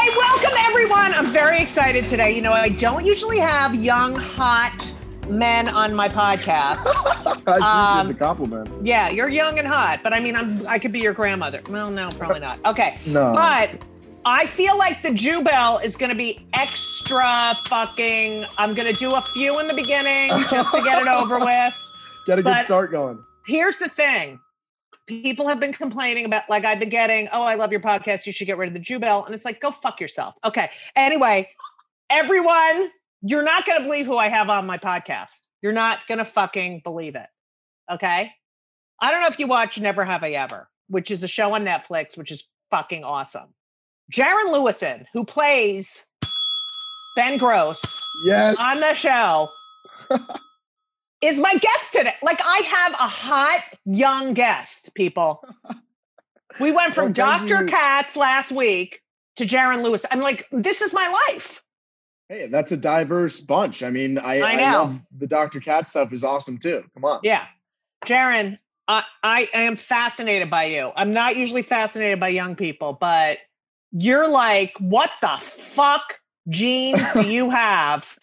Okay, welcome everyone. I'm very excited today. You know, I don't usually have young, hot men on my podcast. I appreciate Um, the compliment. Yeah, you're young and hot, but I mean, I'm I could be your grandmother. Well, no, probably not. Okay, No. but I feel like the Jew Bell is going to be extra fucking. I'm going to do a few in the beginning just to get it over with. Get a good but- start going. Here's the thing. People have been complaining about, like, I've been getting, oh, I love your podcast. You should get rid of the Jew Bell. And it's like, go fuck yourself. Okay. Anyway, everyone, you're not going to believe who I have on my podcast. You're not going to fucking believe it. Okay. I don't know if you watch Never Have I Ever, which is a show on Netflix, which is fucking awesome. Jaron Lewison, who plays Ben Gross Yes. on the show is my guest today. Like I have a hot young guest, people. We went from Well, Dr. you. Katz last week to Jaron Lewis. I'm like, this is my life. hey, that's a diverse bunch. I mean, I, I know. love the Dr. Katz stuff is awesome too. Come on. Yeah. Jaron, I, I am fascinated by you. I'm not usually fascinated by young people, but you're like, what the fuck genes do you have?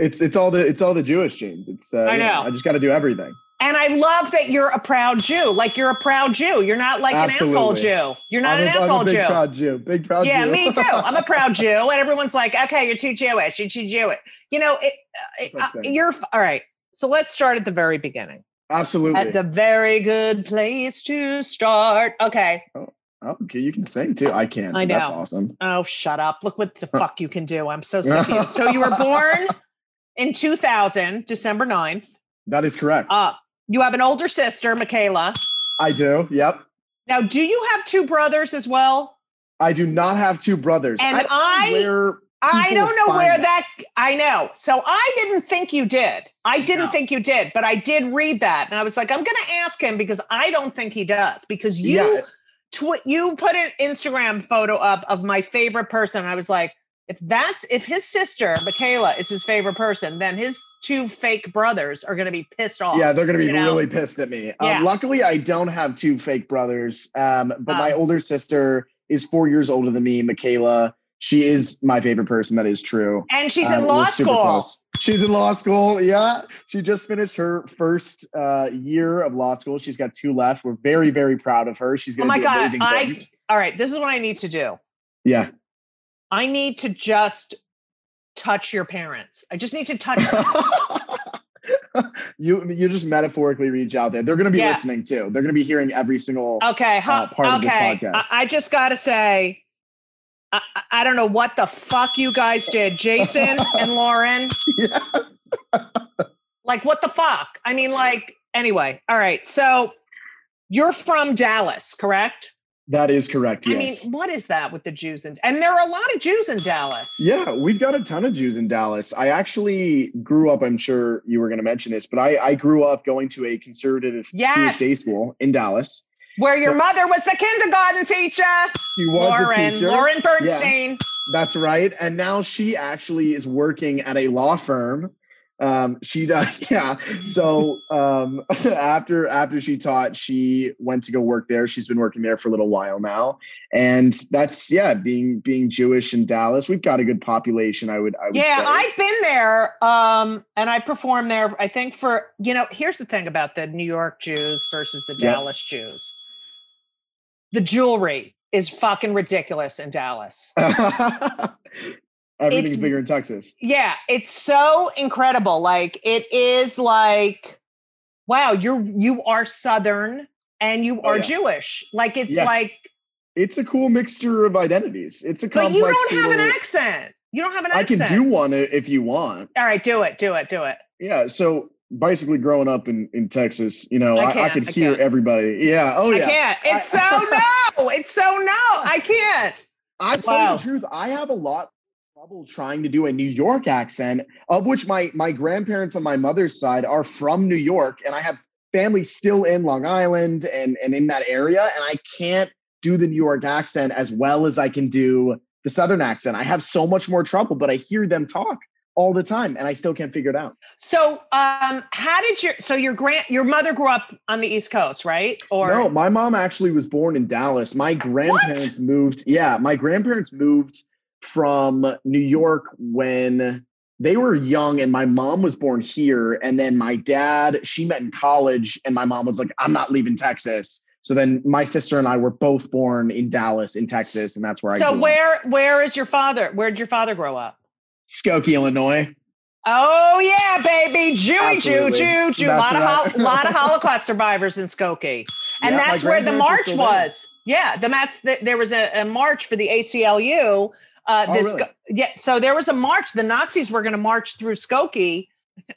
It's it's all the it's all the Jewish genes. It's uh, I know. I just got to do everything. And I love that you're a proud Jew. Like you're a proud Jew. You're not like an asshole Jew. You're not I'm an a, I'm a asshole big Jew. proud Jew. Big proud yeah, Jew. me too. I'm a proud Jew, and everyone's like, "Okay, you're too Jewish. You're too Jewish." You know, it, it, uh, you're all right. So let's start at the very beginning. Absolutely. At the very good place to start. Okay. oh, okay, you can sing too. I can't. I but That's awesome. Oh, shut up. Look what the fuck you can do. I'm so sick of you. So you were born in 2000, December 9th. That is correct. Uh, you have an older sister, Michaela. I do. Yep. Now, do you have two brothers as well? I do not have two brothers. And know I- where I don't know where that. that. I know. So I didn't think you did. I didn't No. think you did, but I did read that, and I was like, I'm going to ask him because I don't think he does. Because you, Yeah. Tw- you put an Instagram photo up of my favorite person. I was like, if that's if his sister Michaela is his favorite person, then his two fake brothers are going to be pissed off. Yeah, they're going to be know? really pissed at me. Yeah. Um, luckily, I don't have two fake brothers, um, but my Oh. older sister is four years older than me, Michaela. She is my favorite person. That is true. and she's Um, in law school. close. She's in law school. Yeah, she just finished her first uh, year of law school. She's got two left. We're very, very proud of her. She's Oh going to my do god! amazing I things. all right. This is what I need to do. Yeah. I need to just touch your parents. I just need to touch them. you you just metaphorically reach out there. They're going to be Yeah. listening too. They're going to be hearing every single. Okay, huh, uh, part of this okay. podcast. I, I just got to say, I, I- don't know what the fuck you guys did, Jason and Lauren. Yeah. Like, what the fuck? I mean, like, anyway. All right. So you're from Dallas, correct? That is correct. I mean, what is that with the Jews? And, and there are a lot of Jews in Dallas. Yeah, we've got a ton of Jews in Dallas. I actually grew up, I'm sure you were going to mention this, but I, I grew up going to a conservative Yes. Jewish day school in Dallas. Where your So- mother was the kindergarten teacher. She was Lauren, a teacher. Lauren Bernstein. That's right. And now she actually is working at a law firm. Um, she does, yeah. So um, after after she taught, she went to go work there. She's been working there for a little while now, and that's yeah. Being being Jewish in Dallas, we've got a good population. I would I would Yeah, say. I've been there, um, and I perform there. I think for you know, here's the thing about the New York Jews versus the Yeah. Dallas Jews. The jewelry is fucking ridiculous in Dallas. Everything's It's- bigger in Texas. Yeah, it's so incredible. Like it is like, wow, you're you are Southern and you Oh, are yeah. Jewish. Like it's Yeah. like, It's a cool mixture of identities. It's a but you don't have an accent. You don't have an accent. I can do one if you want. All right, do it, do it, do it. Yeah. So basically, growing up in, in Texas, you know, I I, I, could I hear everybody. Yeah. Oh yeah. I can't. It's so no. It's so no. I can't. I tell Wow. you the truth, I have a lot of trouble trying to do a New York accent, of which my my grandparents on my mother's side are from New York, and I have family still in Long Island and and in that area, and I can't do the New York accent as well as I can do the Southern accent. I have so much more trouble, but I hear them talk all the time, and I still can't figure it out. So, um, how did your so your grand your mother grew up on the East Coast, right? Or no, my mom actually was born in Dallas. My grandparents moved. Yeah, my grandparents moved from New York when they were young, and my mom was born here. And then my dad, she met in college, and my mom was like, "I'm not leaving Texas." So then my sister and I were both born in Dallas, in Texas, and that's where I so where where is your father? Where did your father grow up? Skokie, Illinois. Oh yeah, baby, Jewy Jew. Jew, Jew. A lot of right. hol- lot of Holocaust survivors in Skokie, and Yeah, that's where the march still there. was. Yeah, the match. The, there was a, a march for the ACLU. Uh, Oh, this really? yeah, so there was a march. The Nazis were going to march through Skokie.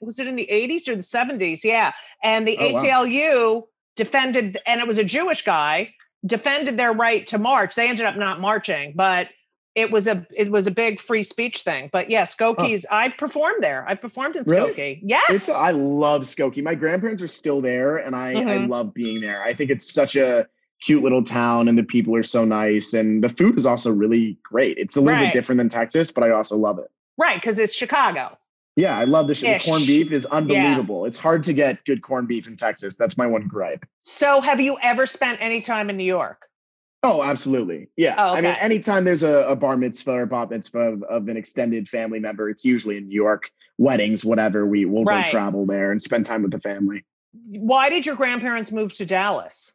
Was it in the 80s or the 70s? Yeah, and the Oh, wow. ACLU defended, and it was a Jewish guy defended their right to march. They ended up not marching, but it was a it was a big free speech thing. But yeah, Skokie's. I've performed there. I've performed in Really? Skokie. Yes. It's I love Skokie. My grandparents are still there, and I I Mhm. love being there. I think it's such a cute little town, and the people are so nice, and the food is also really great. It's a little Right. bit different than Texas, but I also love it. right, because it's Chicago. Yeah, I love the, sh- the corned beef is unbelievable. It's hard to get good corned beef in Texas. That's my one gripe. So have you ever spent any time in New York? Oh, absolutely. Yeah. Oh, I mean, anytime there's a, a bar mitzvah or bat mitzvah of, of an extended family member, it's usually in New York. Weddings, whatever, we will Right. go travel there and spend time with the family. Why did your grandparents move to Dallas?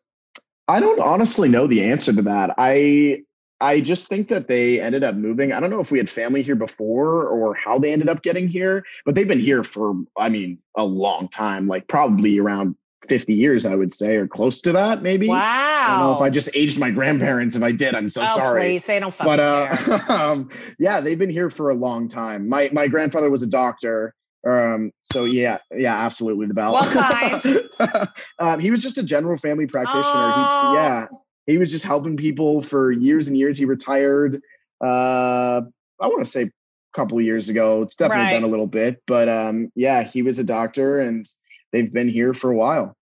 I don't honestly know the answer to that. I I just think that they ended up moving. I don't know if we had family here before or how they ended up getting here, but they've been here for I mean a long time, like probably around 50 years, I would say, or close to that, maybe. Wow. I don't know if I just aged my grandparents. If I did, I'm so oh, sorry. please, they don't But uh, um, yeah, they've been here for a long time. My my grandfather was a doctor. Um, so yeah, yeah, absolutely the bell. What kind? um, he was just a general family practitioner. Oh. He, yeah, he was just helping people for years and years. He retired. Uh, I want to say a couple of years ago. It's definitely Right. been a little bit, but um, yeah, he was a doctor, and they've been here for a while.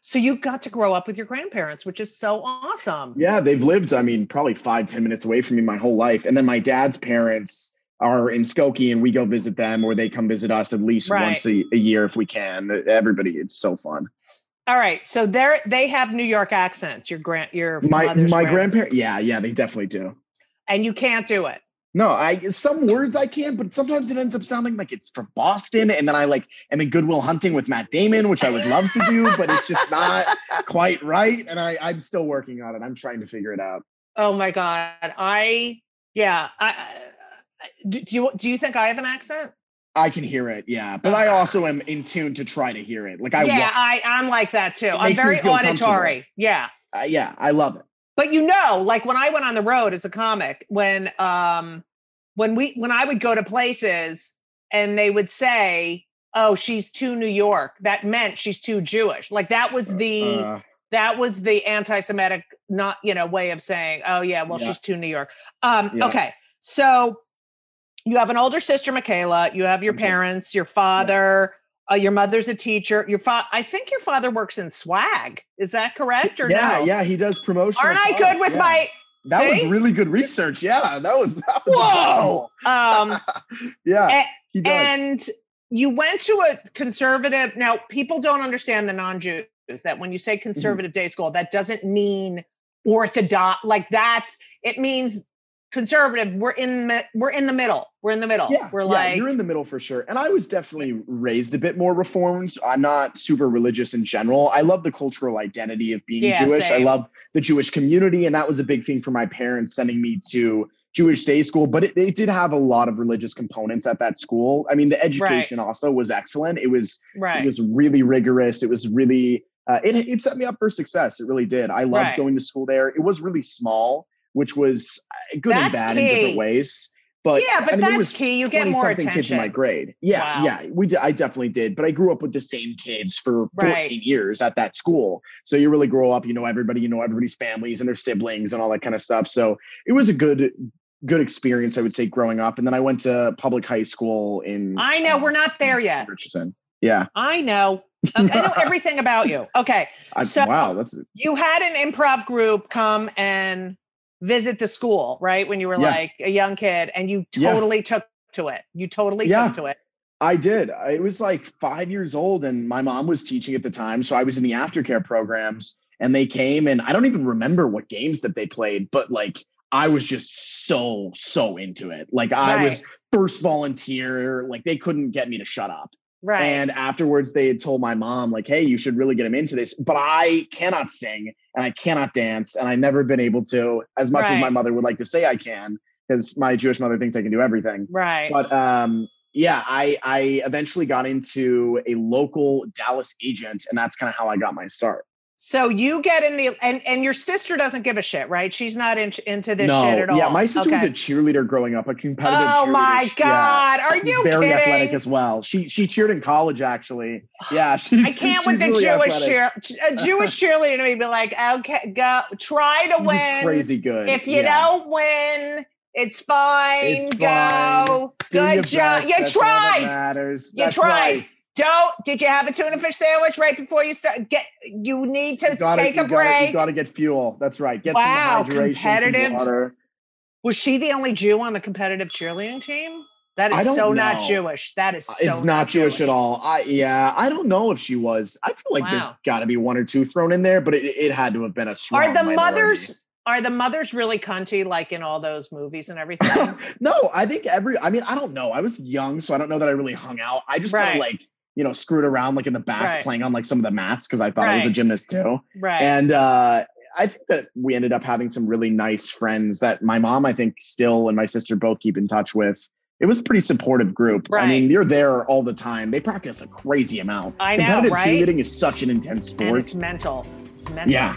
So you got to grow up with your grandparents, which is so awesome. Yeah, they've lived. I mean, probably five ten minutes away from me my whole life, and then my dad's parents are in Skokie, and we go visit them, or they come visit us at least Right. once a, a year if we can. Everybody, it's so fun. All right. So they're they have New York accents. Your grand your My my grand- grandparents, yeah, yeah, they definitely do. and you can't do it. No, I some words I can, but sometimes it ends up sounding like it's from Boston, and then I like am in Good Will Hunting with Matt Damon, which I would love to do, but it's just not quite right, and I I'm still working on it. I'm trying to figure it out. Oh my god. I yeah. I, do do you do you think I have an accent? I can hear it, yeah, but I also am in tune to try to hear it. Like I, yeah, I I'm like that too. I'm very auditory. Yeah. uh, yeah, I love it. But you know, like when I went on the road as a comic, when um when we when I would go to places and they would say, "Oh, she's too New York," that meant she's too Jewish. Like that was the Uh, that was the anti-Semitic, not you know, way of saying, "Oh yeah, well Yeah. she's too New York." Um, Yeah. Okay, so you have an older sister, Michaela. You have your parents, your father. Uh, your mother's a teacher. Your father, I think your father works in swag. Is that correct or yeah, no? yeah, he does promotion. Aren't I good with my? That was really good research. Yeah, that was. That was Whoa! Um, yeah, a- he does. and you went to a conservative. Now, people don't understand the non-Jews that when you say Mm-hmm. conservative day school, that doesn't mean orthodox. Like that, it means conservative. We're in. mi- We're in the middle. We're in the middle. Yeah, we're yeah, like you're in the middle for sure. And I was definitely raised a bit more reformed. I'm not super religious in general. I love the cultural identity of being Yeah, Jewish. I love the Jewish community, and that was a big thing for my parents sending me to Jewish day school. But it, it did have a lot of religious components at that school. I mean, the education also was excellent. It was right. it was really rigorous. It was really uh, it it set me up for success. It really did. I loved Right. going to school there. It was really small, which was uh, good and That's bad in different ways. But yeah, but I mean, that's key. You get more 20-something kids in my grade. Yeah, Wow. yeah, we did. I definitely did. But I grew up with the same kids for 14 Right. years at that school. So you really grow up. You know everybody. You know everybody's families and their siblings and all that kind of stuff. So it was a good good experience, I would say, growing up. And then I went to public high school in. I know um, we're not there yet. Richardson. Yeah. I know. Okay, I know everything about you. Okay, I, So- wow, that's you had an improv group come and visit the school, right? When you were Yeah. like a young kid, and you Yeah. totally took to it. You totally Yeah. took to it. I did. I was like five years old, and my mom was teaching at the time. So I was in the aftercare programs, and they came, and I don't even remember what games that they played, but like I was just so, so into it. Like I was first volunteer, like they couldn't get me to shut up. Right. And afterwards, they had told my mom, like, hey, you should really get him into this. But I cannot sing and I cannot dance, and I've never been able to, as much as my mother would like to say I can, because my Jewish mother thinks I can do everything right. but um yeah i i eventually got into a local dallas agent and that's kind of how i got my start so you get in the and and your sister doesn't give a shit, right? She's not in, into this no shit at all. yeah my sister Okay. was a cheerleader growing up a competitive Oh my. She- yeah, god, are you very kidding? athletic as well she she cheered in college actually yeah she's I can't with the really Jewish athletic. cheer. A Jewish cheerleader to me be like, okay, go try to She's win. crazy good If you yeah. don't win, it's fine. It's go. Your Good job. best. You That's tried. matters You That's tried. right. Don't. Did you have a tuna fish sandwich right before you start? Get. You need to You gotta, take a gotta- break. you gotta get fuel that's right get Wow, some hydration competitive. some water Was she the only Jew on the competitive cheerleading team? That is I is don't so not. Jewish. That is uh, so it's not Jewish, at all. I yeah, I don't know if she was. I feel like there's got to be one or two thrown in there, but it, it had to have been a strong. Are the minority. mothers? Are the mothers really cunty like in all those movies and everything? no, I think every. I mean, I don't know. I was young, so I don't know that I really hung out. I just kind of like you know screwed around like in the back Right. playing on like some of the mats because I thought I was a gymnast too. right. And uh, I think that we ended up having some really nice friends that my mom, I think, still and my sister both keep in touch with. It was a pretty supportive group. Right. I mean, Right. you're there all the time. They practice a crazy amount. I know, Competitive right? cheerleading is such an intense and sport. it's mental. It's mental. Yeah.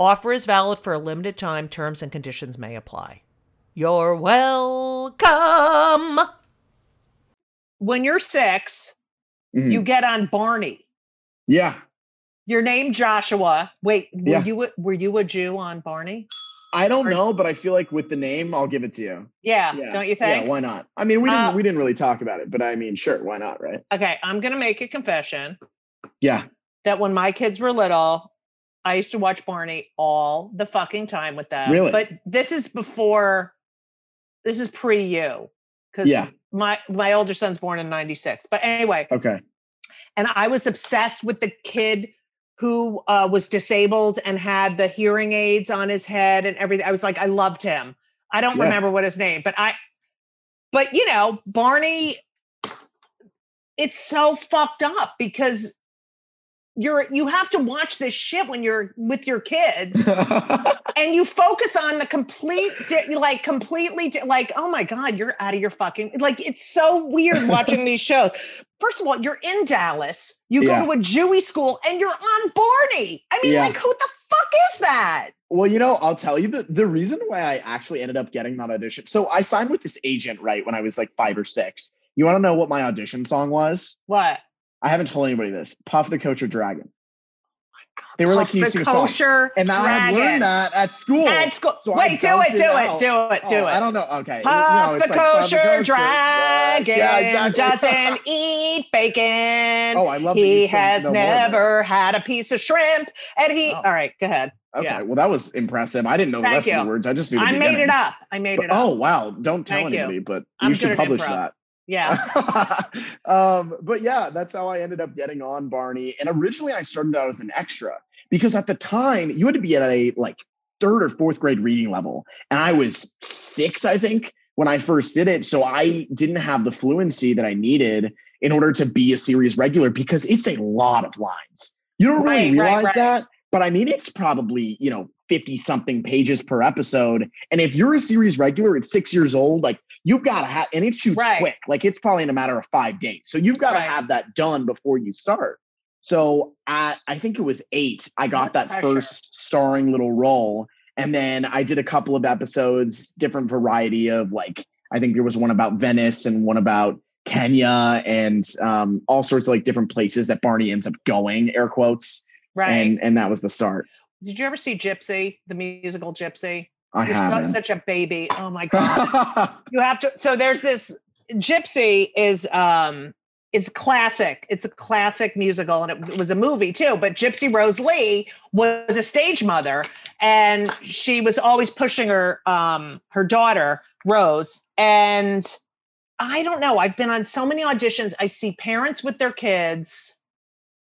Offer is valid for a limited time. Terms and conditions may apply. You're welcome. When you're 6 Mhm. you get on Barney. Yeah. Your name Joshua. Wait, were Yeah. you a, were you a Jew on Barney? I don't Or- know, but I feel like with the name, I'll give it to you. Yeah, Yeah. don't you think? Yeah, why not? I mean, we didn't Uh, we didn't really talk about it, but I mean, sure, why not, right? Okay, I'm gonna make a confession Yeah. that when my kids were little, I used to watch Barney all the fucking time with them. Really? But this is before. This is pre you, because Yeah. my my older son's born in '96. But anyway, Okay. and I was obsessed with the kid who uh, was disabled and had the hearing aids on his head and everything. I was like, I loved him. I don't Yeah. remember what his name, but I, but you know, Barney, it's so fucked up because you're you have to watch this shit when you're with your kids and you focus on the complete di- like completely di- like oh my god you're out of your fucking like it's so weird watching these shows first of all you're in dallas you Yeah. go to a jewy school and you're on barney i mean Yeah. like who the fuck is that Well, you know, I'll tell you the, the reason why I actually ended up getting that audition. So I signed with this agent, right, when I was like five or six. You want to know what my audition song was? what I haven't told anybody this. Puff the Kosher Dragon. They were like, Puff "Can you the sing a song?" And now I learned that at school. at school So wait do it do it do it do Oh, it I don't know. Okay. Puff No, the like the kosher dragon Yeah, exactly. doesn't eat bacon. Oh, I love he you has never had a piece of shrimp. And he, Oh. all right, go ahead. Okay, yeah. well, that was impressive. I didn't know the Thank rest of the words. I just knew the I made it up. I made it up. oh wow! Don't tell Thank you. anybody, but I'm you should publish that. Yeah. um, but yeah, that's how I ended up getting on Barney. And originally, I started out as an extra because at the time you had to be at a like third or fourth grade reading level, and I was six, I think, when I first did it. So I didn't have the fluency that I needed in order to be a series regular because it's a lot of lines. You don't really Right, right, realize right. that, but I mean, it's probably you know. 50 something pages per episode. And if you're a series regular at six years old, like you've got to have, and it shoots Right. quick. Like it's probably in a matter of five days. So you've got to Right. have that done before you start. So at I think it was eight, I got that Pressure. first starring little role. And then I did a couple of episodes, different variety of like, I think there was one about Venice and one about Kenya and um, all sorts of like different places that Barney ends up going, air quotes. Right. And and that was the start. Did you ever see Gypsy, the musical Gypsy? I You're haven't. such a baby. Oh my God. you have to so there's this gypsy is um is classic it's a classic musical and it was a movie too but gypsy rose lee was a stage mother and she was always pushing her um her daughter rose and I don't know. I've been on so many auditions. I see parents with their kids,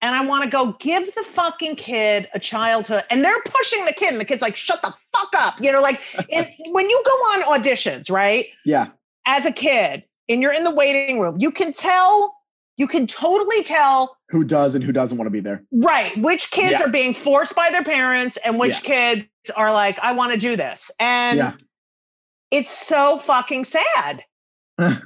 and I want to go give the fucking kid a childhood. And they're pushing the kid, and the kid's like, shut the fuck up. You know, like when you go on auditions, right? Yeah. As a kid, and you're in the waiting room, you can tell, you can totally tell Who does and who doesn't want to be there? Right. Which kids Yeah. are being forced by their parents and which kids are like, I want to do this. And Yeah. it's so fucking sad.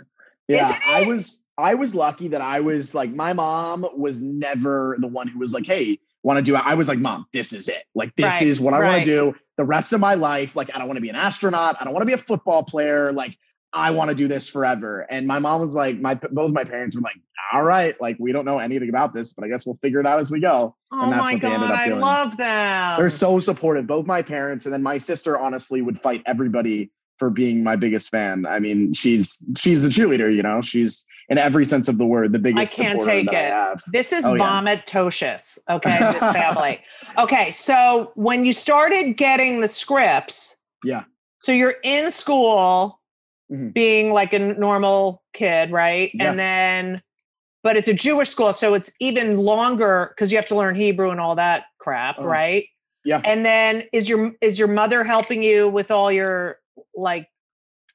Yeah, Isn't I was I was lucky that I was like my mom was never the one who was like, "Hey, want to do it?" I was like, "Mom, this is it. Like this Right, is what I want to do the rest of my life. Like I don't want to be an astronaut. I don't want to be a football player. Like I want to do this forever." And my mom was like, my both my parents were like, "All right, like we don't know anything about this, but I guess we'll figure it out as we go." Oh that's my what they ended God. I love them. They're so supportive, both my parents and then my sister honestly would fight everybody for being my biggest fan. I mean, she's she's a cheerleader, you know. She's in every sense of the word the biggest can't supporter take it. I this is Oh, yeah. Okay. This family. Okay. So when you started getting the scripts, Yeah. So you're in school Mhm. being like a normal kid, right? Yeah. And then, but it's a Jewish school. So it's even longer because you have to learn Hebrew and all that crap, Uh-huh. right? Yeah. And then is your is your mother helping you with all your like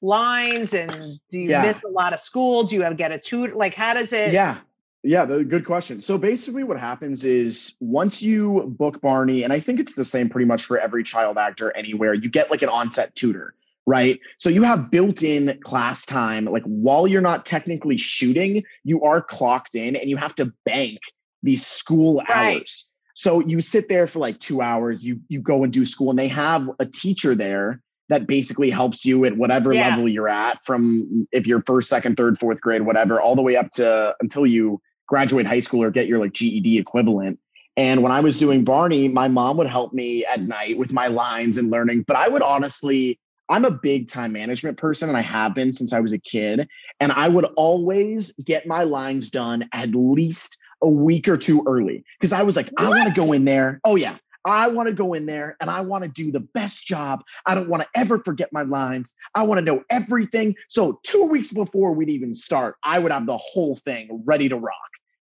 lines and do you Yeah. miss a lot of school? Do you have get a tutor? Like how does it Yeah. Yeah, the- good question. So basically, what happens is once you book Barney, and I think it's the same pretty much for every child actor anywhere, you get like an onset tutor, right? So you have built in class time. Like while you're not technically shooting, you are clocked in and you have to bank these school Right. hours. So you sit there for like two hours, you you go and do school, and they have a teacher there that basically helps you at whatever Yeah. level you're at from if you're first, second, third, fourth grade, whatever, all the way up to until you graduate high school or get your like GED equivalent. And when I was doing Barney, my mom would help me at night with my lines and learning. But I would honestly, I'm a big time management person and I have been since I was a kid. And I would always get my lines done at least a week or two early because I was like, I want to go in there. Oh, yeah. I want to go in there and I want to do the best job. I don't want to ever forget my lines. I want to know everything. So, two weeks before we'd even start, I would have the whole thing ready to rock.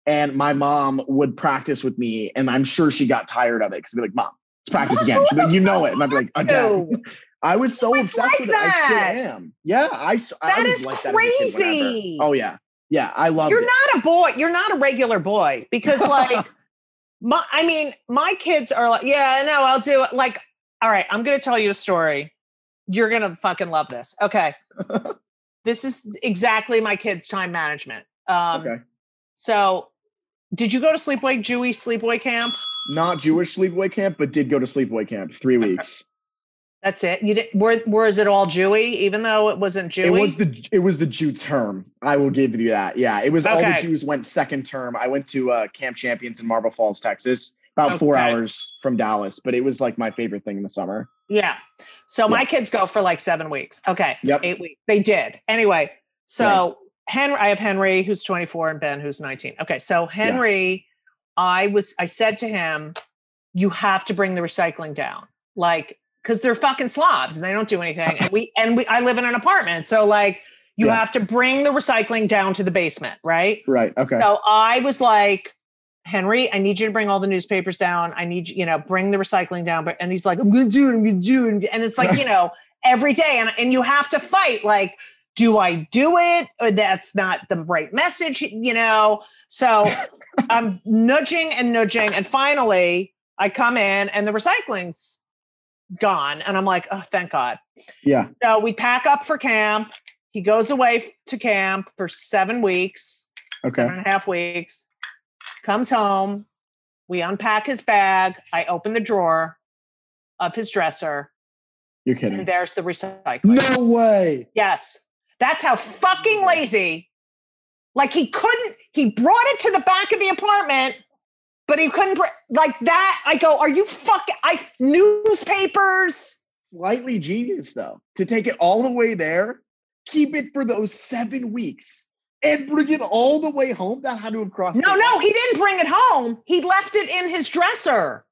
And my mom would practice with me. And I'm sure she got tired of it because I'd be like, Mom, let's practice again. She'd be like, You know it. And I'd be like, Again. I was so It's obsessed like with it. I that. still am. Yeah. I, I That was is like that crazy. Oh, yeah. Yeah. I love it. You're not a boy. You're not a regular boy because like my I mean, my kids are like, yeah, no, I'll do it. Like, all right, I'm gonna tell you a story. You're gonna fucking love this. Okay. this is exactly my kids' time management. Um okay. so did you go to sleepaway Jewy sleepaway camp? Not Jewish sleepaway camp, but did go to sleepaway camp three weeks. That's it. You did were was it all Jewy, even though it wasn't Jewy? It was the it was the Jew term. I will give you that. Yeah, it was all the Jews went second term. I went to uh, Camp Champions in Marble Falls, Texas, about four hours from Dallas. But it was like my favorite thing in the summer. Yeah. So my kids go for like seven weeks. Okay. Yep. Eight weeks. They did. Anyway, so Right. Henry, I have Henry who's 24 and Ben who's 19. Okay. So Henry, I was, I said to him, you have to bring the recycling down. Like, cause they're fucking slobs and they don't do anything. And we, and we, I live in an apartment. So like, you Yeah. have to bring the recycling down to the basement. Right. Right. Okay. So I was like, Henry, I need you to bring all the newspapers down. I need you, you know, bring the recycling down. But and he's like, I'm gonna do it, I'm gonna do it. And it's like, you know, every day. And and you have to fight, like, do I do it? Or that's not the right message, you know. So I'm nudging and nudging. And finally I come in and the recycling's gone. And I'm like, oh, thank God. Yeah. So we pack up for camp. He goes away f- to camp for seven weeks Okay. seven and a half weeks, comes home. We unpack his bag. I open the drawer of his dresser, You're and kidding. there's the recycling. No way. Yes, that's how fucking lazy. Like he couldn't, he brought it to the back of the apartment, but he couldn't, like that. I go, are you fucking, I, newspapers. Slightly genius though to take it all the way there, keep it for those seven weeks, and bring it all the way home. That had to have crossed. No, no, he didn't bring it home. He left it in his dresser.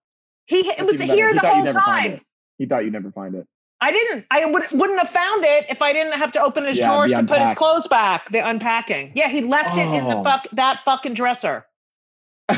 He, it was here He the whole time. He thought you'd never find it. I didn't. I would, wouldn't have found it if I didn't have to open his Yeah, drawers to put his clothes back. The unpacking. Yeah, he left it in the Oh. fuck that fucking dresser.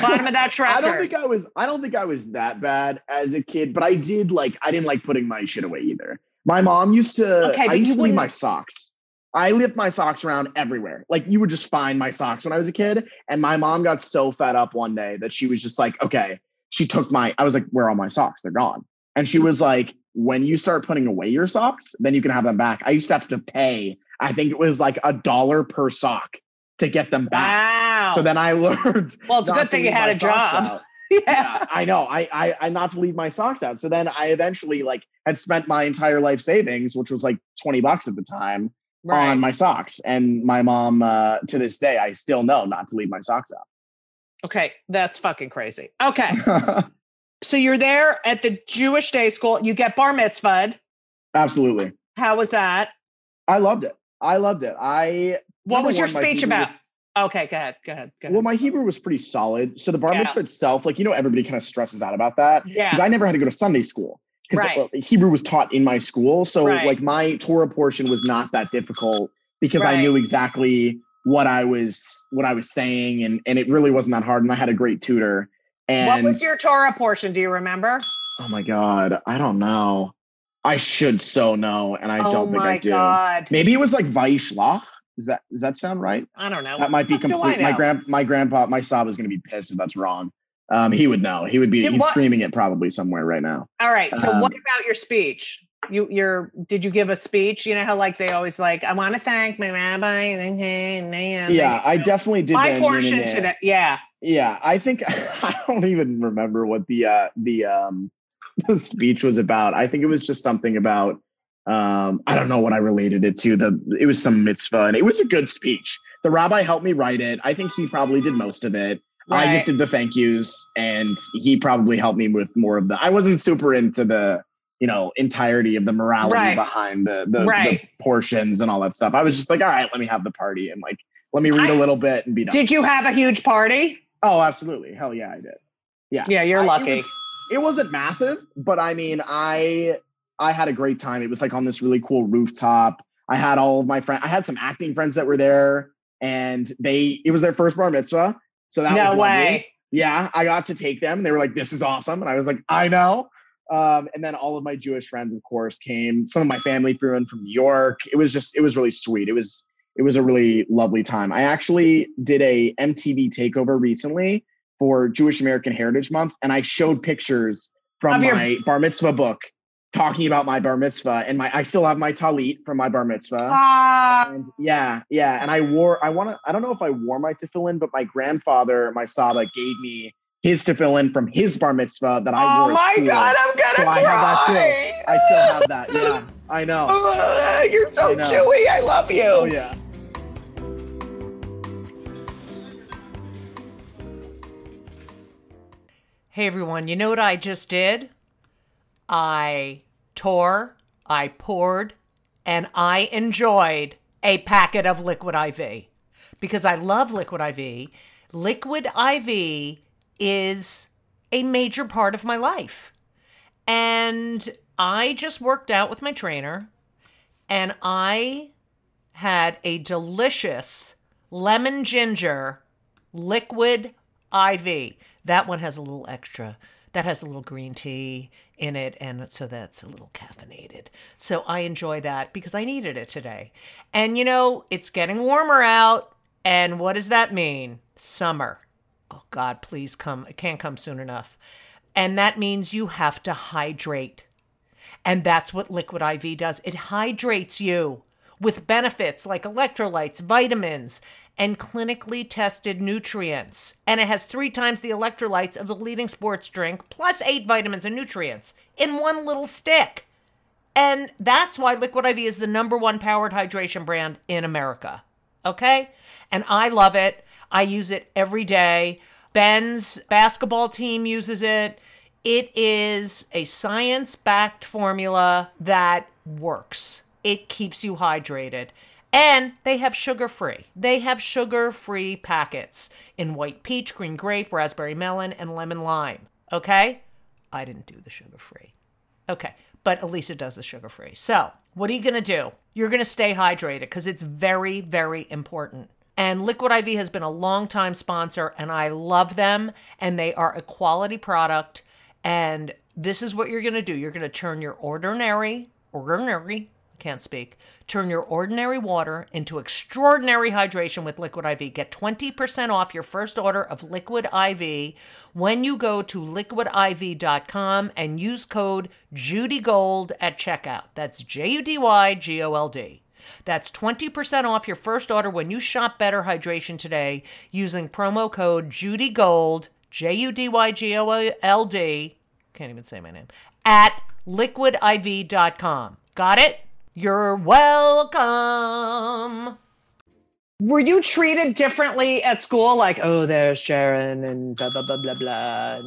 Bottom of that I don't think I was. I don't think I was that bad as a kid, but I did like. I didn't like putting my shit away either. My mom used to. Okay, I used to leave my socks. I left my socks around everywhere. Like you would just find my socks when I was a kid. And my mom got so fed up one day that she was just like, "Okay." She took my. I was like, "Where are all my socks? They're gone." And she was like, "When you start putting away your socks, then you can have them back." I used to have to pay. I think it was like a dollar per sock to get them back. Wow. So then I learned. well, it's a good thing you had a job. yeah. Yeah, I know. I, I I not to leave my socks out. So then I eventually like had spent my entire life savings, which was like 20 bucks at the time, Right. on my socks. And my mom uh to this day, I still know not to leave my socks out. okay, that's fucking crazy. Okay, so you're there at the Jewish day school. You get bar mitzvahed. Absolutely. How was that? I loved it. I loved it. I What was your speech Hebrew about? was- okay, go ahead. Go ahead. Go ahead. well, my Hebrew was pretty solid. So the bar Yeah. mitzvah itself, like you know, everybody kind of stresses out about that. yeah. because I never had to go to Sunday school because Right. Uh, Hebrew was taught in my school. So Right. like my Torah portion was not that difficult because I knew exactly what I was what I was saying and and it really wasn't that hard and I had a great tutor. And what was your Torah portion? Do you remember? Oh my god, I don't know. I should so know and I oh don't think I do. god! Maybe it was like Vayishlach. Does that does that sound right? I don't know. That might be complete. My grand my grandpa my Saba is going to be pissed if that's wrong. Um, he would know. He would be. Did he's what- screaming it probably somewhere right now. All right. So Um, what about your speech? You your did you give a speech? You know how like they always like, I want to thank my rabbi. and- and- and- Yeah, I definitely did. my portion today. Yeah. Yeah, I think I don't even remember what the uh the um the speech was about. I think it was just something about um I don't know what I related it to. The it was some mitzvah and it was a good speech. The rabbi helped me write it. I think he probably did most of it. I just did the thank yous and he probably helped me with more of the I wasn't super into the you know entirety of the morality Right. behind the the, Right. the portions and all that stuff. I was just like, all right, let me have the party and like let me read I- a little bit and be done. Did you have a huge party? Oh, absolutely. Hell yeah, I did. Yeah. Yeah, you're I- it lucky. was- It, wasn't massive, but I mean, I I had a great time. It was like on this really cool rooftop. I had all of my friends. I had some acting friends that were there, and they it was their first bar mitzvah. So that no was lovely. way. Yeah, I got to take them. They were like, "This is awesome," and I was like, "I know." Um, and then all of my Jewish friends, of course, came. Some of my family flew in from New York. It was just, it was really sweet. It was, it was a really lovely time. I actually did a MTV takeover recently for Jewish American Heritage Month, and I showed pictures from Of your- my bar mitzvah book talking about my bar mitzvah, and my I still have my talit from my bar mitzvah. Ah, And yeah, yeah. And I wore, I want to, I don't know if I wore my tefillin, but my grandfather, my Saba, gave me his tefillin from his bar mitzvah that I oh wore. at my god, I'm gonna So cry. I have that too. I still have that. Yeah, I know. Ah, You're so I know. chewy. I love you. Oh, yeah. Hey everyone, you know what I just did? I tore, I poured, and I enjoyed a packet of Liquid IV because I love Liquid IV. Liquid IV is a major part of my life. And I just worked out with my trainer and I had a delicious lemon ginger liquid IV. That one has a little extra. That has a little green tea in it, and so that's a little caffeinated. So I enjoy that because I needed it today. And you know, it's getting warmer out, and what does that mean? Summer. Oh God, please come. It can't come soon enough. And that means you have to hydrate. And that's what Liquid IV does. It hydrates you with benefits like electrolytes, vitamins, and clinically tested nutrients. And it has three times the electrolytes of the leading sports drink, plus eight vitamins and nutrients in one little stick. And that's why Liquid IV is the number one powered hydration brand in America. Okay? And I love it. I use it every day. Ben's basketball team uses it. It is a science backed formula that works. It keeps you hydrated. And they have sugar free. They have sugar free packets in white peach, green grape, raspberry melon, and lemon lime. Okay? I didn't do the sugar free. Okay. But Elisa does the sugar free. So, what are you to do? You're to stay hydrated because it's very, very important. And Liquid IV has been a long time sponsor, and I love them. And they are a quality product. And this is what you're to do you're to turn your ordinary, ordinary, can't speak, turn your ordinary water into extraordinary hydration with Liquid IV. Get 20% off your first order of Liquid IV when you go to liquidiv.com and use code JudyGold at checkout. That's J U D Y G O L D. That's 20% off your first order when you shop Better Hydration today using promo code JudyGold, J U D Y G O L D, can't even say my name, at liquidiv.com. Got it? You're welcome. Were you treated differently at school? Like, oh, there's Sharon and blah, blah, blah, blah, blah.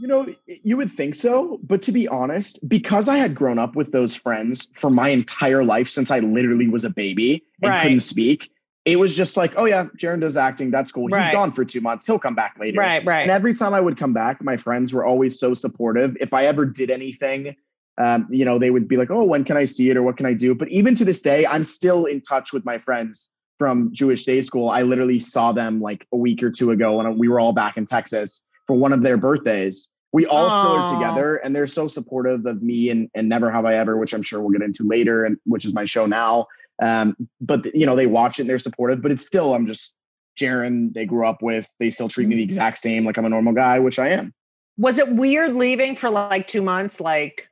You know, you would think so, but to be honest, because I had grown up with those friends for my entire life since I literally was a baby and Right. couldn't speak, it was just like, oh yeah, Jaren does acting. That's cool. He's gone for two months. He'll come back later. Right, right. And every time I would come back, my friends were always so supportive. If I ever did anything, um, you know, they would be like, "Oh, when can I see it, or what can I do?" But even to this day, I'm still in touch with my friends from Jewish Day School. I literally saw them like a week or two ago when we were all back in Texas for one of their birthdays. We all still are together, and they're so supportive of me and and Never Have I Ever, which I'm sure we'll get into later, and which is my show now. Um, but you know, they watch it and they're supportive. But it's still, I'm just Jaren. They grew up with. They still treat me the exact same, like I'm a normal guy, which I am. Was it weird leaving for like two months? Like,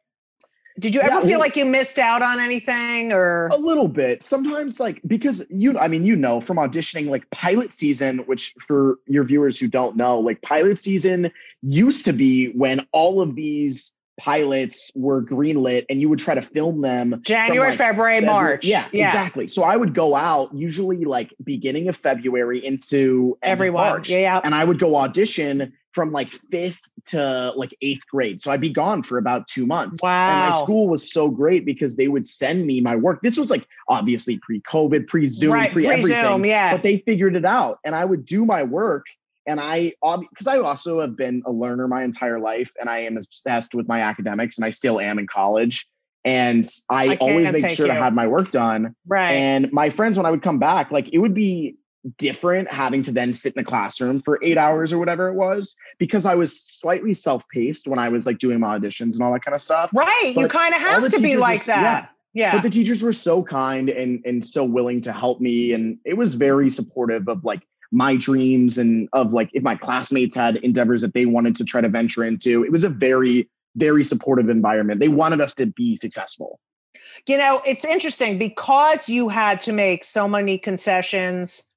did you Yeah, ever feel we- like you missed out on anything or? A little bit. Sometimes, like, because you, I mean, you know, from auditioning, like pilot season, which for your viewers who don't know, like pilot season used to be when all of these pilots were greenlit and you would try to film them January, like, February, February- March. Yeah, exactly. So I would go out usually like beginning of February into every. March, Yeah, yeah. and I would go audition from like fifth to like eighth grade. So I'd be gone for about two months. And my school was so great because they would send me my work. This was like obviously pre-COVID, pre-Zoom, Right, pre-everything. yeah. But they figured it out, and I would do my work. And I, because I also have been a learner my entire life, and I am obsessed with my academics, and I still am in college. And I, I always make sure to have my work done. Right. And my friends, when I would come back, like it would be different having to then sit in the classroom for eight hours or whatever it was because I was slightly self-paced when I was like doing my auditions and all that kind of stuff. right. You kind of have to be like just- that. Yeah. But the teachers were so kind and and so willing to help me, and it was very supportive of like my dreams and of like if my classmates had endeavors that they wanted to try to venture into. It was a very very supportive environment. They wanted us to be successful. you know, it's interesting because you had to make so many concessions.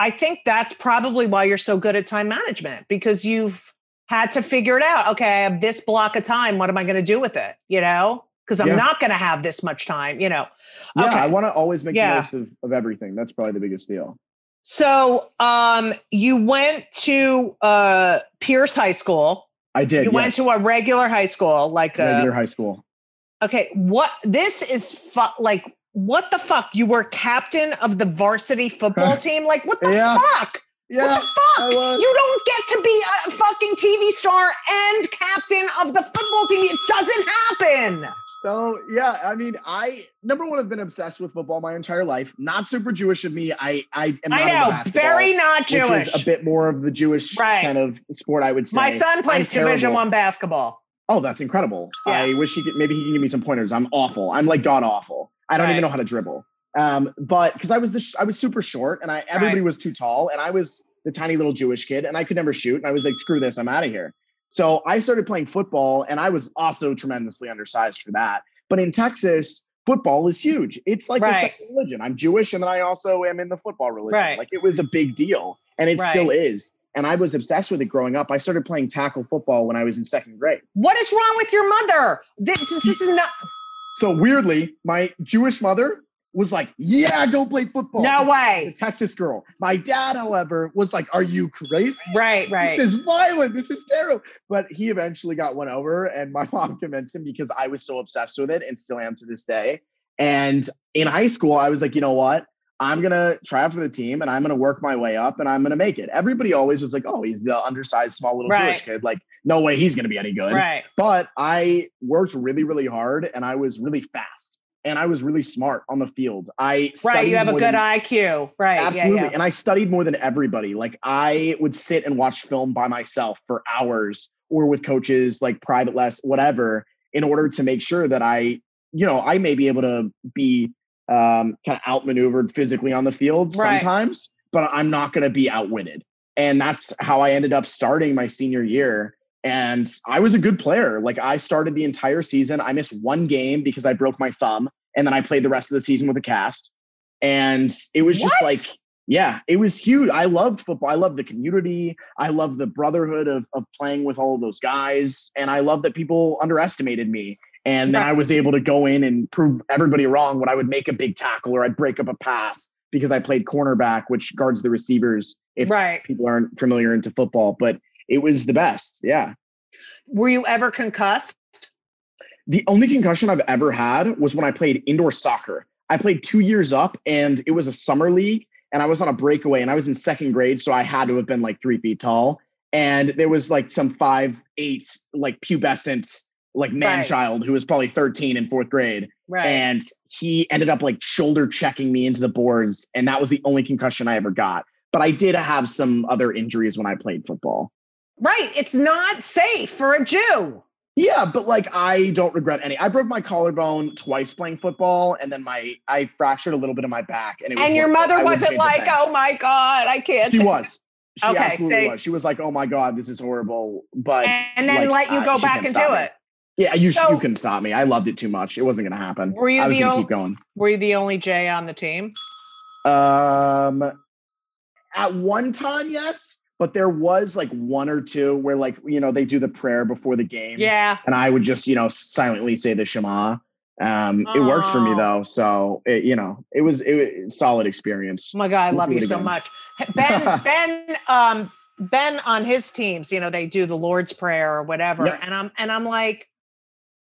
I think that's probably why you're so good at time management because you've had to figure it out. Okay, I have this block of time. What am I going to do with it? You know, because I'm Yeah. not going to have this much time, you know. Yeah, Okay. I want to always make Yeah. the most of, of everything. That's probably the biggest deal. So, um, you went to uh, Pierce High School. I did. You went to a regular high school, like a regular a, high school. okay. What this is fu- like? What the fuck? You were captain of the varsity football team. Like what the Yeah. fuck? Yeah, what the fuck? You don't get to be a fucking TV star and captain of the football team. It doesn't happen. So yeah, I mean, I number one, I've been obsessed with football my entire life. Not super Jewish of me. I I am I not know, very not Jewish. which is a bit more of the Jewish Right. kind of sport. I would say. My son plays I'm Division terrible. One basketball. Oh, that's incredible. Yeah. I wish he could. Maybe he can give me some pointers. I'm awful. I'm like god awful. I don't Right. even know how to dribble. Um, but because I was the sh- I was super short and I everybody Right. was too tall and I was the tiny little Jewish kid and I could never shoot and I was like screw this I'm out of here. So I started playing football and I was also tremendously undersized for that. But in Texas, football is huge. It's like a second religion. I'm Jewish and then I also am in the football religion. Right. Like it was a big deal and it Right. still is. And I was obsessed with it growing up. I started playing tackle football when I was in second grade. What is wrong with your mother? This, this is not. So weirdly, my Jewish mother was like, "Yeah, go play football." No The way. Texas girl. My dad, however, was like, "Are you crazy? Right, right. This is violent. This is terrible." But he eventually got one over, and my mom convinced him because I was so obsessed with it, and still am to this day. And in high school, I was like, you know what? I'm gonna try out for the team and I'm gonna work my way up and I'm gonna make it. Everybody always was like, oh, he's the undersized, small little Right. Jewish kid. Like, no way he's gonna be any good. Right. But I worked really, really hard and I was really fast and I was really smart on the field. I Right. You have a good than- IQ. Right. Absolutely. Yeah, yeah. And I studied more than everybody. Like I would sit and watch film by myself for hours or with coaches, like private less, whatever, in order to make sure that I, you know, I may be able to be um, kind of outmaneuvered physically on the field Right. sometimes, but I'm not going to be outwitted. And that's how I ended up starting my senior year. And I was a good player. Like I started the entire season. I missed one game because I broke my thumb. And then I played the rest of the season with a cast. And it was just What? like, yeah, it was huge. I loved football. I loved the community. I loved the brotherhood of, of playing with all of those guys. And I love that people underestimated me. And then Right. I was able to go in and prove everybody wrong when I would make a big tackle or I'd break up a pass because I played cornerback, which guards the receivers if Right. people aren't familiar into football. But it was the best. Yeah. Were you ever concussed? The only concussion I've ever had was when I played indoor soccer. I played two years up and it was a summer league and I was on a breakaway and I was in second grade. So I had to have been like three feet tall. And there was like some five, eight, like pubescent, like man Right. child who was probably 13 in fourth grade. Right. And he ended up like shoulder checking me into the boards. And that was the only concussion I ever got. But I did have some other injuries when I played football. Right. It's not safe for a Jew. Yeah, but like I don't regret any. I broke my collarbone twice playing football, and then my I fractured a little bit of my back. And it was And your horrible. I mother wasn't like, oh my God, I can't. she was. She Okay, absolutely was. She was like, "Oh my god, this is horrible," but And then like, let you uh, go she back and do me. it. yeah, you So- you couldn't stop me. I loved it too much. It wasn't going to happen. Were you I was the going to ol- keep going. Were you the only J on the team? Um, at one time, yes, but there was like one or two where like you know they do the prayer before the game Yeah. and I would just you know silently say the Shema. Um, it worked for me Oh. though, so it, you know it was it was solid experience. Oh my God, I love you so again. much. Ben, Ben, um, Ben on his teams, you know, they do the Lord's Prayer or whatever. Yep. And I'm and I'm like,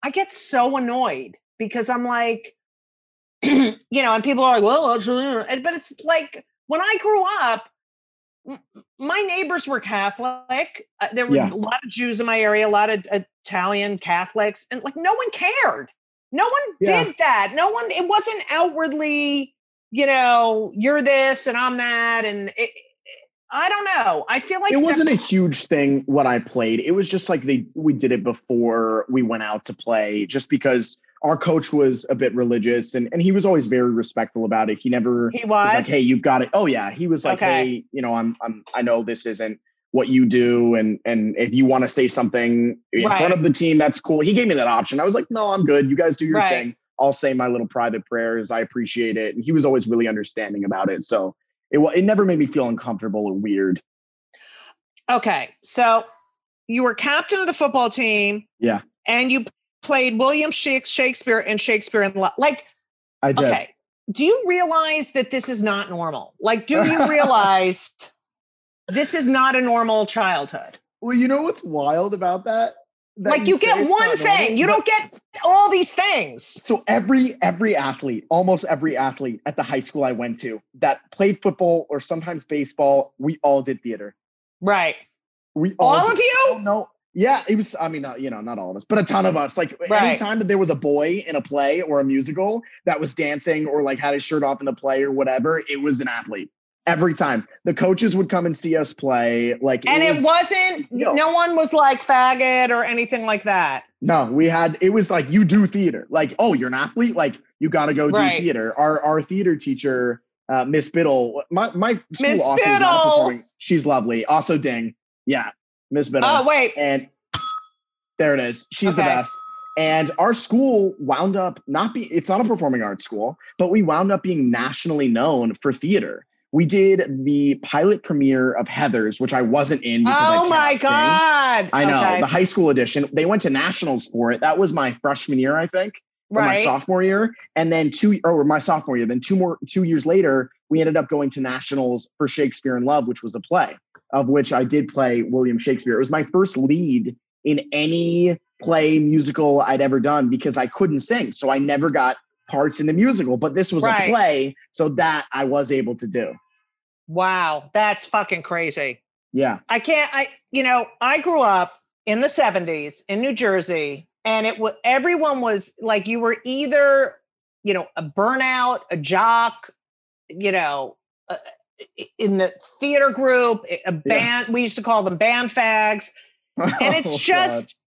I get so annoyed because I'm like, you know, and people are like, well, uh," but it's like when I grew up, my neighbors were Catholic. Uh, there were Yeah. a lot of Jews in my area, a lot of Italian Catholics, and like no one cared. No one Yeah. did that. No one. It wasn't outwardly, you know, you're this and I'm that, and it, I don't know. I feel like it wasn't a huge thing what I played. It was just like they we did it before we went out to play, just because our coach was a bit religious and and he was always very respectful about it. He never he was was. like, "Hey, you've got it." Oh yeah, he was like, Okay. "Hey, you know, I'm I'm I know this isn't what you do, and and if you want to say something in Right. front of the team, that's cool." He gave me that option. I was like, "No, I'm good. You guys do your Right. thing. I'll say my little private prayers. I appreciate it." And he was always really understanding about it. So it it never made me feel uncomfortable or weird. Okay, so you were captain of the football team. Yeah. and you played William Shakespeare and Shakespeare in Love. Like, I did. okay, do you realize that this is not normal? Like, do you realize this is not a normal childhood? Well, you know what's wild about that? That like, you say get one thing, normal, you don't get all these things. So every every athlete, almost every athlete at the high school I went to that played football or sometimes baseball, we all did theater. Right. We All all of you? Oh, no, yeah, it was. I mean, not, you know, not all of us, but a ton of us. Like Right. anytime that there was a boy in a play or a musical that was dancing or like had his shirt off in the play or whatever, it was an athlete. Every time the coaches would come and see us play, like And it, was, wasn't, No. no one was like faggot or anything like that. No, we had it was like you do theater. Like, oh, you're an athlete, like you gotta go do Right. theater. Our our theater teacher, uh, Miss Biddle, my my school Miss also is not a Biddle! She's lovely. Also ding. Yeah, Miss Biddle. Oh, wait. and there it is. She's the best. And our school wound up not be it's not a performing arts school, but we wound up being nationally known for theater. We did the pilot premiere of Heathers, which I wasn't in because I Oh my cannot sing. God. I know Okay. the high school edition. They went to nationals for it. That was my freshman year, I think, or my sophomore year, and then two or my sophomore year. Then two more two years later, we ended up going to nationals for Shakespeare in Love, which was a play of which I did play William Shakespeare. It was my first lead in any play musical I'd ever done because I couldn't sing, so I never got parts in the musical, but this was Right. a play, so that I was able to do. Wow, that's fucking crazy. Yeah. I can't. I you know I grew up in the seventies in New Jersey, and it was everyone was like you were either you know a burnout, a jock, you know, in the theater group, a band. We used to call them band fags, and it's Oh, God. just.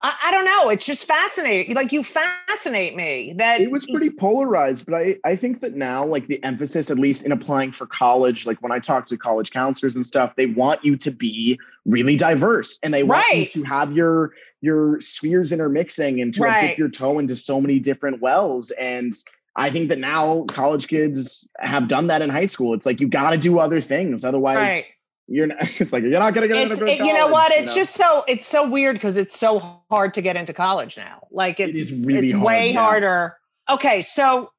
I, I don't know. It's just fascinating. Like you fascinate me. That it was pretty polarized but I, I think that now like the emphasis at least in applying for college like when i talk to college counselors and stuff they want you to be really diverse and they want Right. you to have your your spheres intermixing and to Right. dip your toe into so many different wells and i think that now college kids have done that in high school it's like you got to do other things otherwise right. you're not it's like you're not gonna get into college. it- you know what? It's know? just so it's so weird because it's so hard to get into college now. Like it's is really it's hard, way yeah. harder. Okay, so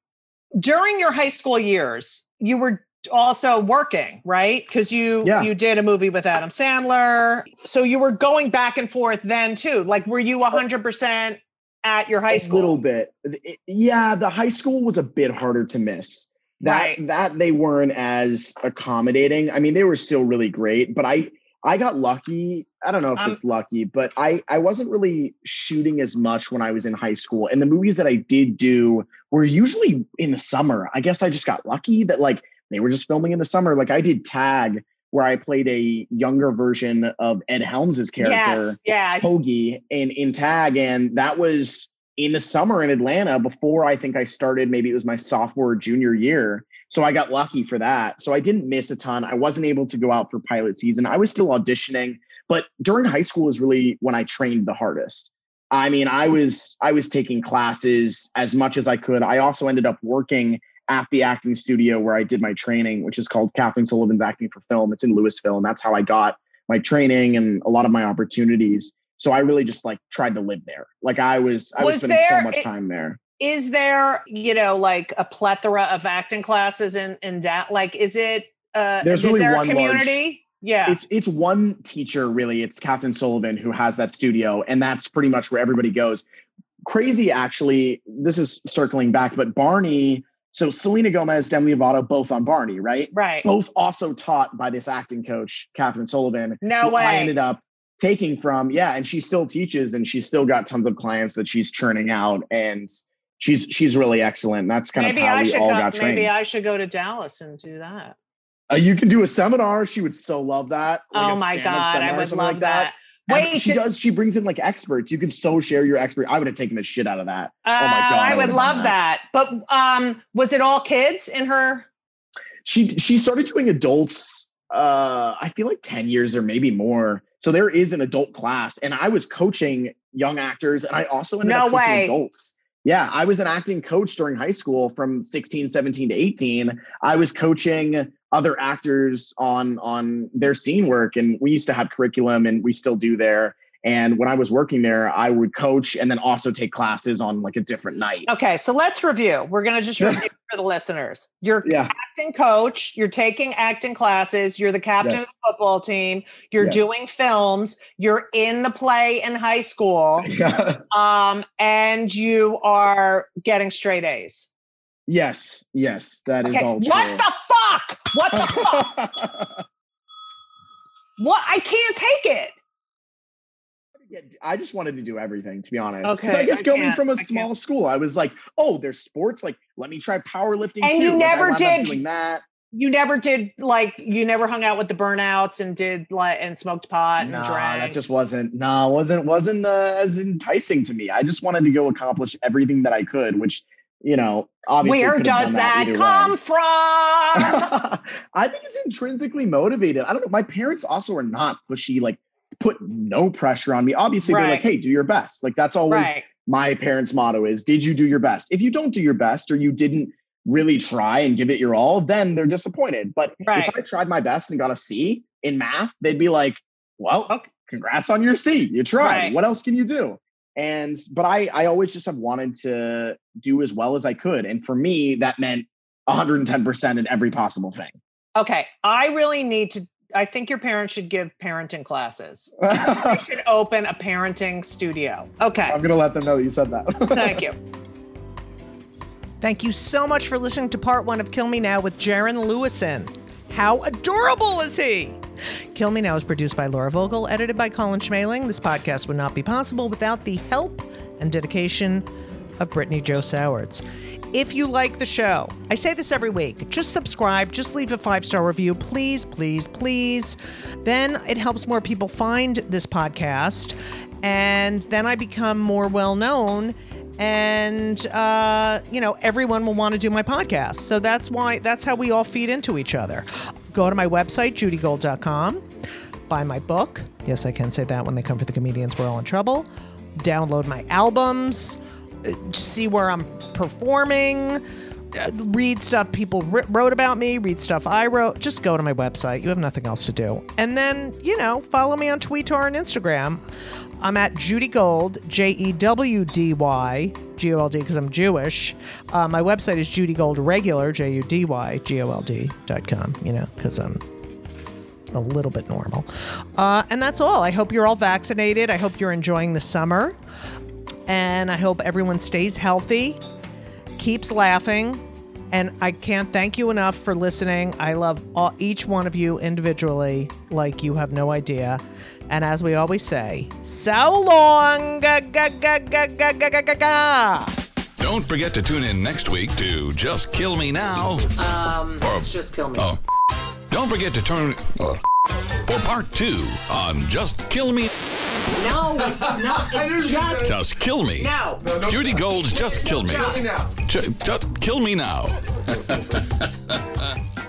during your high school years, you were also working, right? Because you Yeah. you did a movie with Adam Sandler. So you were going back and forth then too. Like were you hundred percent at your high school. a little bit. It- yeah the high school was a bit harder to miss. That Right. that they weren't as accommodating. I mean they were still really great but i i got lucky. I don't know if Um, it's lucky but i i wasn't really shooting as much when i was in high school. And the movies that i did do were usually in the summer. I guess i just got lucky that like they were just filming in the summer. Like i did tag where i played a younger version of ed helms's character Yes. I- Hoagie in in tag, and that was in the summer in Atlanta before I think I started. Maybe it was my sophomore or junior year. So I got lucky for that. So I didn't miss a ton. I wasn't able to go out for pilot season. I was still auditioning, but during high school was really when I trained the hardest. I mean, I was I was taking classes as much as I could. I also ended up working at the acting studio where I did my training, which is called Kathleen Sullivan's Acting for Film. It's in Lewisville, and that's how I got my training and a lot of my opportunities. So I really just like tried to live there. Like I was, I was, Was spending there- so much it- time there. is there, you know, like a plethora of acting classes in in that? Like, is it? Uh, There's is really there a one large- community? yeah. It's it's one teacher really. It's Cathryn Sullivan who has that studio, and that's pretty much where everybody goes. Crazy, actually. This is circling back, but Barney. So Selena Gomez, Demi Lovato, both on Barney, right? right. Both also taught by this acting coach, Cathryn Sullivan. No who I ended up taking from. Yeah, and she still teaches, and she's still got tons of clients that she's churning out, and she's she's really excellent. And that's kind maybe of how I we all go, got trained. maybe I should go to Dallas and do that. Uh, you can do a seminar. She would so love that. like oh my god, I would love like that. Wait, she does. She brings in like experts. You could so share your expert. I would have taken the shit out of that. Oh my God, I I would love done that. But um, was it all kids in her? She she started doing adults. Uh, I feel like ten years or maybe more. So there is an adult class, and I was coaching young actors, and I also ended No up coaching way. adults. Yeah, I was an acting coach during high school from 16, 17 to 18. I was coaching other actors on on their scene work and we used to have curriculum and we still do there. And when I was working there, I would coach and then also take classes on like a different night. Okay, so let's review. We're gonna just review for the listeners. You're Yeah. acting coach. You're taking acting classes. You're the captain Yes. of the football team. You're Yes. doing films. You're in the play in high school. Um, and you are getting straight A's. yes, yes, that is Okay, all what true. the fuck? What the fuck? What? I can't take it. Yeah, I just wanted to do everything, to be honest. 'Cause Okay, Because I guess I going from a I can't. small school, I was like, oh, there's sports. Like, let me try powerlifting. And too. you Like, never did- doing that. You never did like you never hung out with the burnouts and did like and smoked pot and No, drank. that just wasn't. No, wasn't wasn't uh, as enticing to me. I just wanted to go accomplish everything that I could, which you know, obviously. Where does done that come way. from? I think it's intrinsically motivated. I don't know. My parents also are not pushy. Like, put no pressure on me. Obviously, they're like, "Hey, do your best." Like that's always right. my parents' motto is did you do your best? If you don't do your best or you didn't really try and give it your all, then they're disappointed. But Right. if I tried my best and got a C in math, they'd be like, well, Okay. congrats on your C. You tried. Right. What else can you do? And but I I always just have wanted to do as well as I could. And for me, that meant 110% in every possible thing. Okay. I really need to I think your parents should give parenting classes. They should open a parenting studio. Okay. I'm gonna let them know you said that. Thank you. Thank you so much for listening to part one of Kill Me Now with Jaren Lewison. How adorable is he? Kill Me Now is produced by Laura Vogel, edited by Colin Schmaling. This podcast would not be possible without the help and dedication of Brittany Joe Sowards. If you like the show, I say this every week, just subscribe, just leave a five star review, please, please, please. Then it helps more people find this podcast, and then I become more well known and uh, you know everyone will want to do my podcast. So that's why that's how we all feed into each other. Go to my website judygold.com buy my book. Yes i can say that when they come for the comedians we're all in trouble. Download my albums see where i'm performing uh, read stuff people wrote about me read stuff i wrote just go to my website you have nothing else to do and then you know follow me on twitter and instagram I'm at Judy Gold, J E W D Y, G O L D, because I'm Jewish. Uh, my website is Judy Gold Regular, J U D Y G O L D dot com, you know, because I'm a little bit normal. Uh, and that's all. I hope you're all vaccinated. I hope you're enjoying the summer. And I hope everyone stays healthy, keeps laughing. And I can't thank you enough for listening. I love all, each one of you individually, like you have no idea. And as we always say, so long. Don't forget to tune in next week to Just Kill Me Now. Um, for, it's Just Kill Me. Oh. Don't forget to turn uh, for part two on Just Kill Me. No, it's not. It's just Just Kill Me. no. Judy Gold's Just Kill Me. Kill me now. just kill me now.